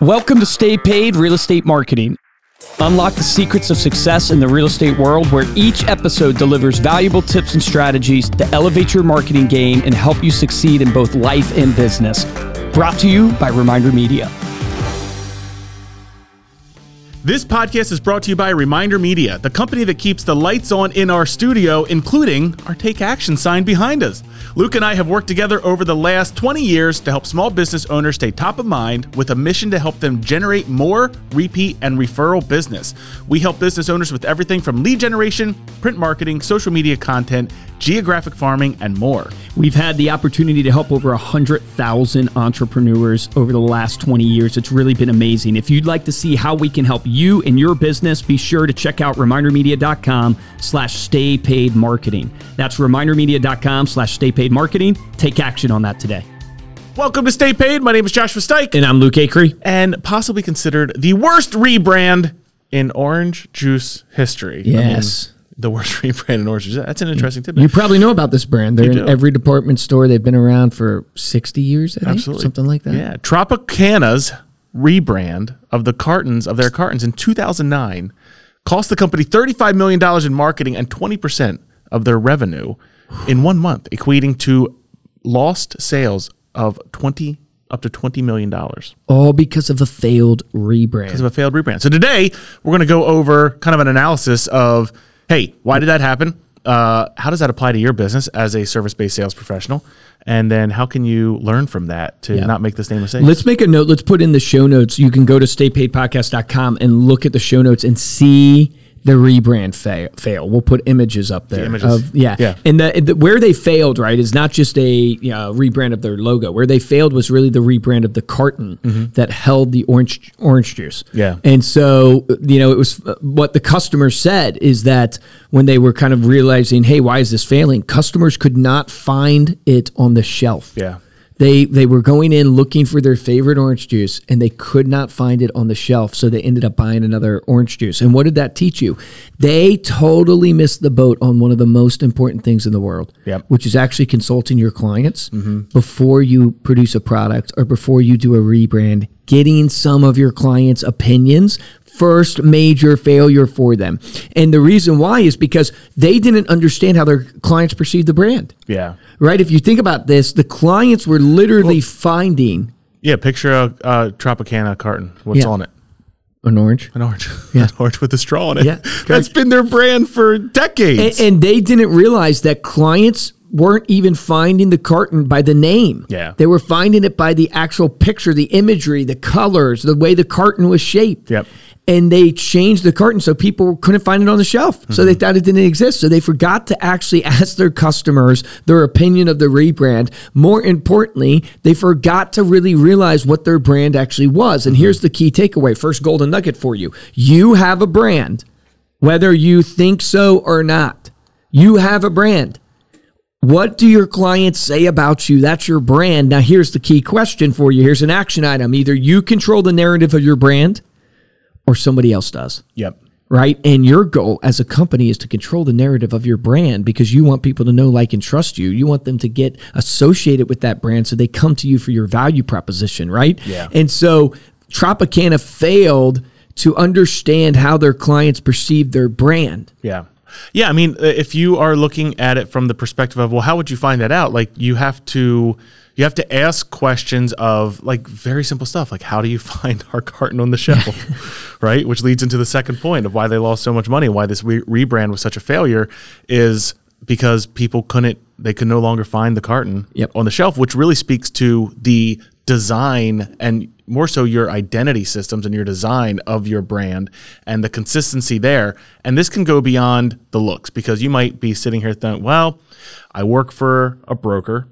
Welcome to Stay Paid Real Estate Marketing. Unlock the secrets of success in the real estate world where each episode delivers valuable tips and strategies to elevate your marketing game and help you succeed in both life and business. Brought to you by Reminder Media. This podcast is brought to you by Reminder Media, the company that keeps the lights on in our studio, including our Take Action sign behind us. Luke and I have worked together over the last 20 years to help small business owners stay top of mind with a mission to help them generate more repeat and referral business. We help business owners with everything from lead generation, print marketing, social media content, geographic farming, and more. We've had the opportunity to help over 100,000 entrepreneurs over the last 20 years. It's really been amazing. If you'd like to see how we can help you and your business, be sure to check out remindermedia.com slash stay paid marketing. That's remindermedia.com slash stay paid marketing. Take action on that today. Welcome to Stay Paid. My name is Joshua Stike. And I'm Luke Acree. And possibly considered the worst rebrand in orange juice history. Yes. I mean, the worst rebrand in orange juice. That's an interesting tip. You probably know about this brand. They're You in do. every department store. They've been around for 60 years, I think. Absolutely. Something like that. Yeah. Tropicana's rebrand of the cartons of their cartons in 2009 cost the company $35 million in marketing and 20% of their revenue in one month, equating to lost sales of 20 up to $20 million All because of a failed rebrand. Because of a failed rebrand. So today we're going to go over kind of an analysis of, hey, why did that happen? Uh, how does that apply to your business as a service-based sales professional? And then how can you learn from that to Yeah. not make the same mistakes? Let's make a note. Let's put in the show notes. You can go to staypaidpodcast.com and look at the show notes and see the rebrand fa- fail. We'll put images up there. images. Of, yeah. Yeah. And the, the, where they failed, right, is not just a you know, rebrand of their logo. Where they failed was really the rebrand of the carton that held the orange orange juice. Mm-hmm. Yeah. And so, you know, it was uh, what the customer said is that when they were kind of realizing, hey, why is this failing? Customers could not find it on the shelf. Yeah. They they were going in looking for their favorite orange juice and they could not find it on the shelf, so they ended up buying another orange juice. And what did that teach you? They totally missed the boat on one of the most important things in the world, Yep. which is actually consulting your clients mm-hmm. before you produce a product or before you do a rebrand, getting some of your clients' opinions first major failure for them. And the reason why is because they didn't understand how their clients perceived the brand Yeah. right? If you think about this, the clients were literally finding Yeah, picture a, a Tropicana carton. What's Yeah. on it? an orange. An orange. Yeah. An orange with a straw in it. Yeah, That's correct. been their brand for decades. And, and they didn't realize that clients weren't even finding the carton by the name. Yeah. They were finding it by the actual picture, the imagery, the colors, the way the carton was shaped. Yep. And they changed the carton so people couldn't find it on the shelf. So Mm-hmm. they thought it didn't exist. So they forgot to actually ask their customers their opinion of the rebrand. More importantly, they forgot to really realize what their brand actually was. Mm-hmm. And here's the key takeaway first golden nugget for you you have a brand, whether you think so or not. You have a brand. What do your clients say about you? That's your brand. Now, here's the key question for you. Here's an action item. Either you control the narrative of your brand or somebody else does, yep. right? And your goal as a company is to control the narrative of your brand because you want people to know, like, and trust you. You want them to get associated with that brand so they come to you for your value proposition, right? Yeah. And so Tropicana failed to understand how their clients perceived their brand. Yeah. Yeah. I mean, if you are looking at it from the perspective of, well, how would you find that out? Like, you have to. You have to ask questions of like very simple stuff, like how do you find our carton on the shelf, right? Which leads into the second point of why they lost so much money, why this re- rebrand was such a failure, is because people couldn't, they could no longer find the carton Yep. on the shelf, which really speaks to the design and more so your identity systems and your design of your brand and the consistency there. And this can go beyond the looks because you might be sitting here thinking, well, I work for a broker.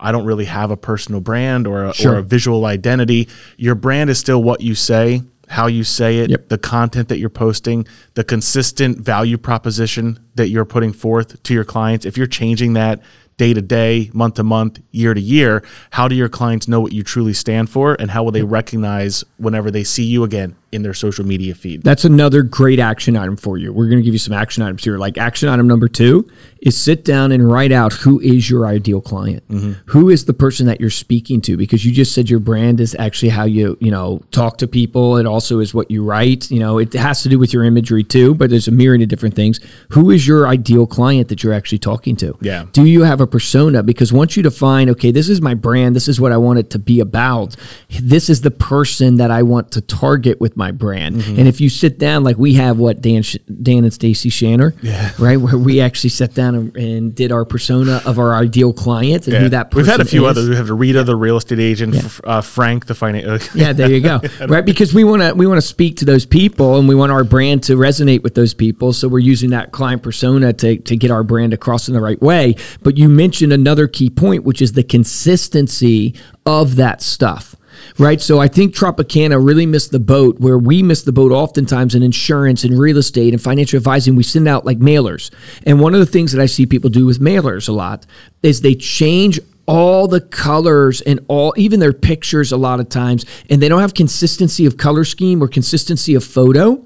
I don't really have a personal brand or a, or a visual identity. Your brand is still what you say, how you say it, Yep. the content that you're posting, the consistent value proposition that you're putting forth to your clients. If you're changing that day to day, month to month, year to year, how do your clients know what you truly stand for and how will they recognize whenever they see you again in their social media feed. That's another great action item for you. We're going to give you some action items here. Like action item number two is sit down and write out who is your ideal client. Mm-hmm. Who is the person that you're speaking to? Because you just said your brand is actually how you, you know, talk to people. It also is what you write. You know, it has to do with your imagery too, but there's a myriad of different things. Who is your ideal client that you're actually talking to? Yeah. Do you have a persona? Because once you define, okay, this is my brand, this is what I want it to be about, this is the person that I want to target with my brand. Mm-hmm. And if you sit down, like we have what Dan, Sh- Dan and Stacy Shanner, yeah. right, where we actually sat down and, and did our persona of our ideal client and who that person We've had a few is. others. We have Rita, the real estate agent, F- uh, Frank, the finance. yeah, there you go. right, because we want to we want to speak to those people, and we want our brand to resonate with those people. So we're using that client persona to to get our brand across in the right way. But you mentioned another key point, which is the consistency of that stuff. Right. So I think Tropicana really missed the boat where we miss the boat oftentimes in insurance and real estate and financial advising. We send out like mailers. And one of the things that I see people do with mailers a lot is they change all the colors and all even their pictures a lot of times and they don't have consistency of color scheme or consistency of photo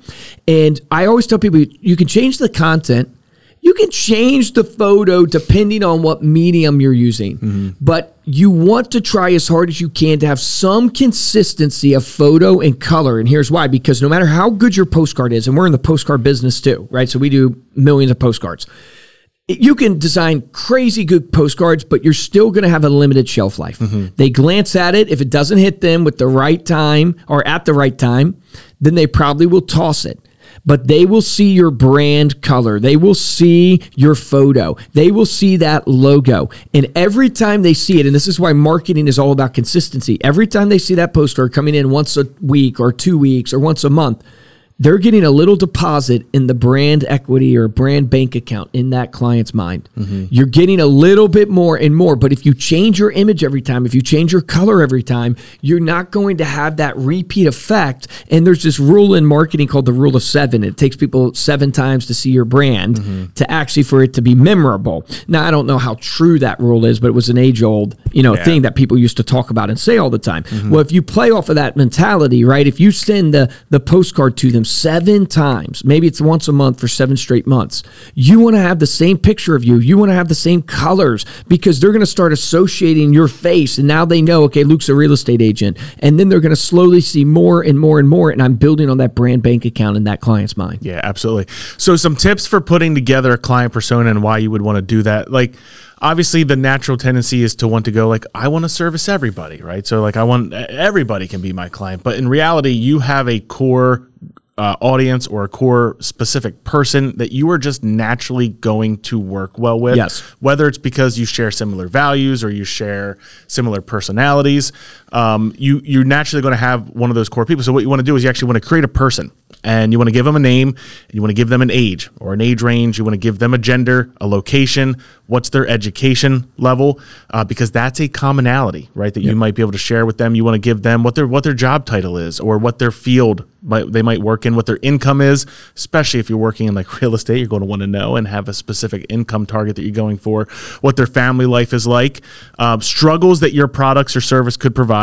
and i always tell people you can change the content you can change the photo depending on what medium you're using mm-hmm. but you want to try as hard as you can to have some consistency of photo and color and here's why because no matter how good your postcard is and we're in the postcard business too right so we do millions of postcards you can design crazy good postcards, but you're still going to have a limited shelf life. Mm-hmm. They glance at it. If it doesn't hit them with the right time or at the right time, then they probably will toss it. But they will see your brand color. They will see your photo. They will see that logo. And every time they see it, and this is why marketing is all about consistency, every time they see that postcard coming in once a week or two weeks or once a month, they're getting a little deposit in the brand equity or brand bank account in that client's mind. Mm-hmm. You're getting a little bit more and more. But if you change your image every time, if you change your color every time, you're not going to have that repeat effect. And there's this rule in marketing called the rule of seven. It takes people seven times to see your brand mm-hmm. to actually for it to be memorable. Now, I don't know how true that rule is, but it was an age old, you know, thing that people used to talk about and say all the time. Mm-hmm. Well, if you play off of that mentality, right? If you send the the postcard to them seven times, maybe it's once a month for seven straight months, you want to have the same picture of you. You want to have the same colors because they're going to start associating your face, and now they know, okay, Luke's a real estate agent, and then they're going to slowly see more and more and more, and I'm building on that brand bank account in that client's mind. Yeah, absolutely. So, some tips for putting together a client persona and why you would want to do that. Like, obviously, the natural tendency is to want to go like, I want to service everybody, right? So, like, I want everybody can be my client. But in reality, you have a core uh, audience or a core specific person that you are just naturally going to work well with. Yes. Whether it's because you share similar values or you share similar personalities, um, you you're naturally going to have one of those core people. So what you want to do is you actually want to create a person and you want to give them a name and you want to give them an age or an age range. You want to give them a gender, a location, what's their education level, uh, because that's a commonality, right? That you might be able to share with them. You want to give them what their what their job title is or what their field might, they might work in, what their income is. Especially if you're working in like real estate, you're going to want to know and have a specific income target that you're going for. What their family life is like, um, struggles that your products or service could provide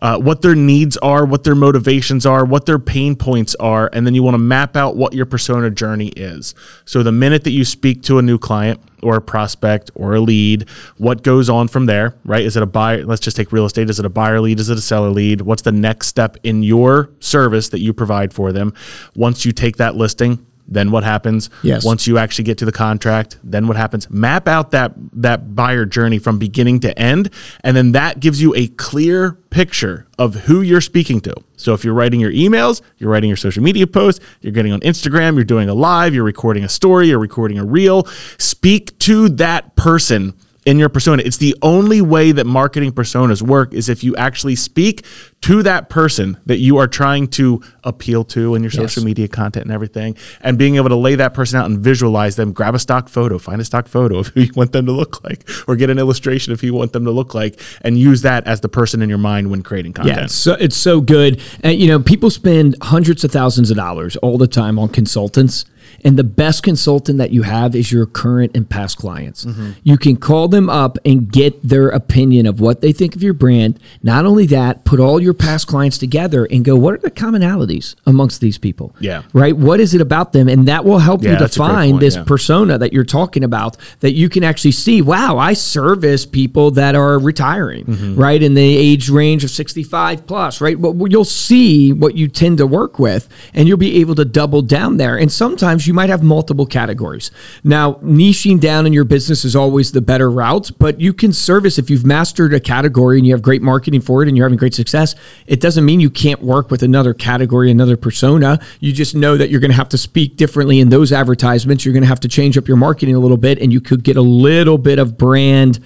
uh, what their needs are, what their motivations are, what their pain points are, and then you want to map out what your persona journey is. So the minute that you speak to a new client or a prospect or a lead, what goes on from there, right? Is it a buyer? Let's just take real estate. Is it a buyer lead? Is it a seller lead? What's the next step in your service that you provide for them? Once you take that listing, then what happens? Yes. Once you actually get to the contract, then what happens? Map out that that buyer journey from beginning to end, and then that gives you a clear picture of who you're speaking to. So if you're writing your emails, you're writing your social media posts, you're getting on Instagram, you're doing a live, you're recording a story, you're recording a reel, speak to that person in your persona. It's the only way that marketing personas work is if you actually speak to that person that you are trying to appeal to in your social media content and everything, and being able to lay that person out and visualize them. Grab a stock photo, find a stock photo of who you want them to look like, or get an illustration of who you want them to look like, and use that as the person in your mind when creating content. Yeah, it's so, it's so good. And, you know, people spend hundreds of thousands of dollars all the time on consultants. And the best consultant that you have is your current and past clients. You can call them up and get their opinion of what they think of your brand. Not only that, put all your past clients together and go, what are the commonalities amongst these people? Yeah. Right? What is it about them? And that will help Yeah, you that's a great define point, this yeah. persona that you're talking about that you can actually see, wow, I service people that are retiring, Mm-hmm. right? In the age range of 65 plus, right? But you'll see what you tend to work with and you'll be able to double down there. And sometimes you might have multiple categories. Now, niching down in your business is always the better route, but you can service if you've mastered a category and you have great marketing for it and you're having great success. It doesn't mean you can't work with another category, another persona. You just know that you're going to have to speak differently in those advertisements. You're going to have to change up your marketing a little bit and you could get a little bit of brand.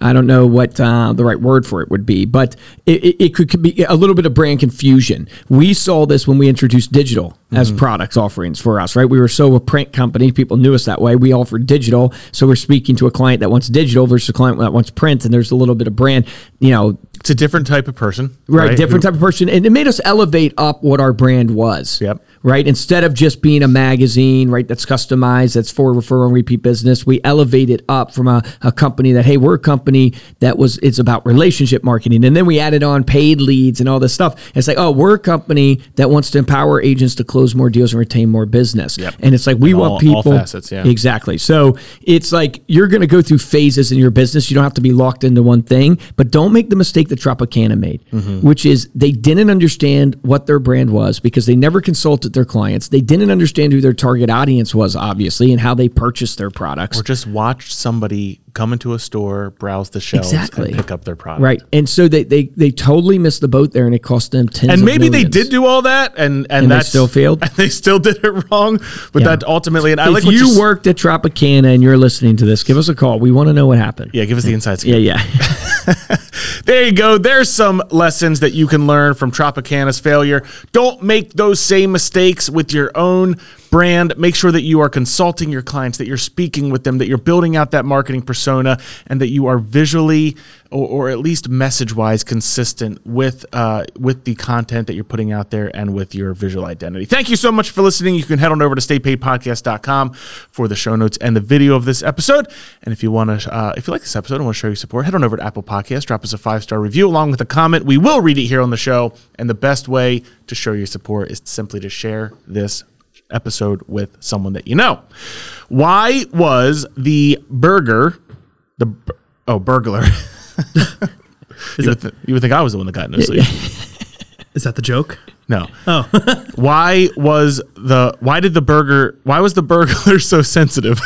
I don't know what uh, the right word for it would be, but it, it, it could, could be a little bit of brand confusion. We saw this when we introduced digital as products offerings for us, right? We were so a print company, people knew us that way. We offered digital, so we're speaking to a client that wants digital versus a client that wants print, and there's a little bit of brand, you know, It's a different type of person, right, different type of person, and it made us elevate up what our brand was. Yep. Right, instead of just being a magazine, right, that's customized, that's for referral and repeat business, we elevate it up from a, a company that hey, we're a company that was it's about relationship marketing, and then we added on paid leads and all this stuff. It's like oh, we're a company that wants to empower agents to close more deals and retain more business. Yep. And it's like we want all- all people facets, yeah. Exactly. So it's like you're going to go through phases in your business. You don't have to be locked into one thing, but don't make the mistake that Tropicana made, Mm-hmm. which is they didn't understand what their brand was because they never consulted their clients. They didn't understand who their target audience was, obviously, and how they purchased their products. Or just watch somebody come into a store, browse the shelves, Exactly. and pick up their product. Right. And so they, they, they totally missed the boat there and it cost them tens And maybe they did do all that, and and, And they still failed? And they still did it wrong. But Yeah. that ultimately, and I If like you worked at Tropicana and you're listening to this, give us a call. We want to know what happened. Yeah, give us the inside scoop. Yeah, yeah. There you go. There's some lessons that you can learn from Tropicana's failure. Don't make those same mistakes with your own brand. Make sure that you are consulting your clients, that you're speaking with them, that you're building out that marketing persona, and that you are visually or, or at least message-wise consistent with uh, with the content that you're putting out there and with your visual identity. Thank you so much for listening. You can head on over to staypaidpodcast.com for the show notes and the video of this episode. And if you want to, uh, if you like this episode and want to show your support, head on over to Apple Podcasts, drop us a five star review along with a comment. We will read it here on the show. And the best way to show your support is simply to share this episode with someone that you know. Why was the burger the oh burglar? you, would th- you would think I was the one that got no sleep. Is that the joke? No. Oh. why was the why did the burger why was the burglar so sensitive?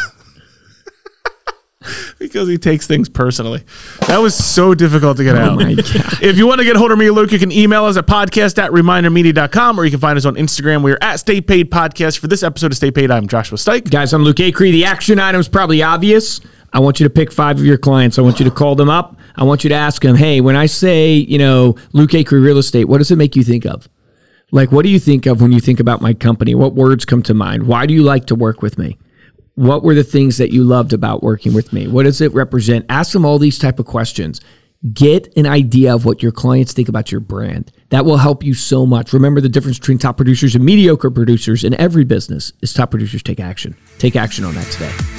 because he takes things personally. That was so difficult to get oh out. my God. If you want to get a hold of me Luke, you can email us at podcast at remindermedia.com or you can find us on Instagram. We're at Stay Paid Podcast. For this episode of Stay Paid, I'm Joshua Stike. Guys, I'm Luke Acree. The action item is probably obvious. I want you to pick five of your clients. I want you to call them up. I want you to ask them, hey, when I say, you know, Luke Acree Real Estate, what does it make you think of? Like, what do you think of when you think about my company? What words come to mind? Why do you like to work with me? What were the things that you loved about working with me? What does it represent? Ask them all these type of questions. Get an idea of what your clients think about your brand. That will help you so much. Remember the difference between top producers and mediocre producers in every business is top producers take action. Take action on that today.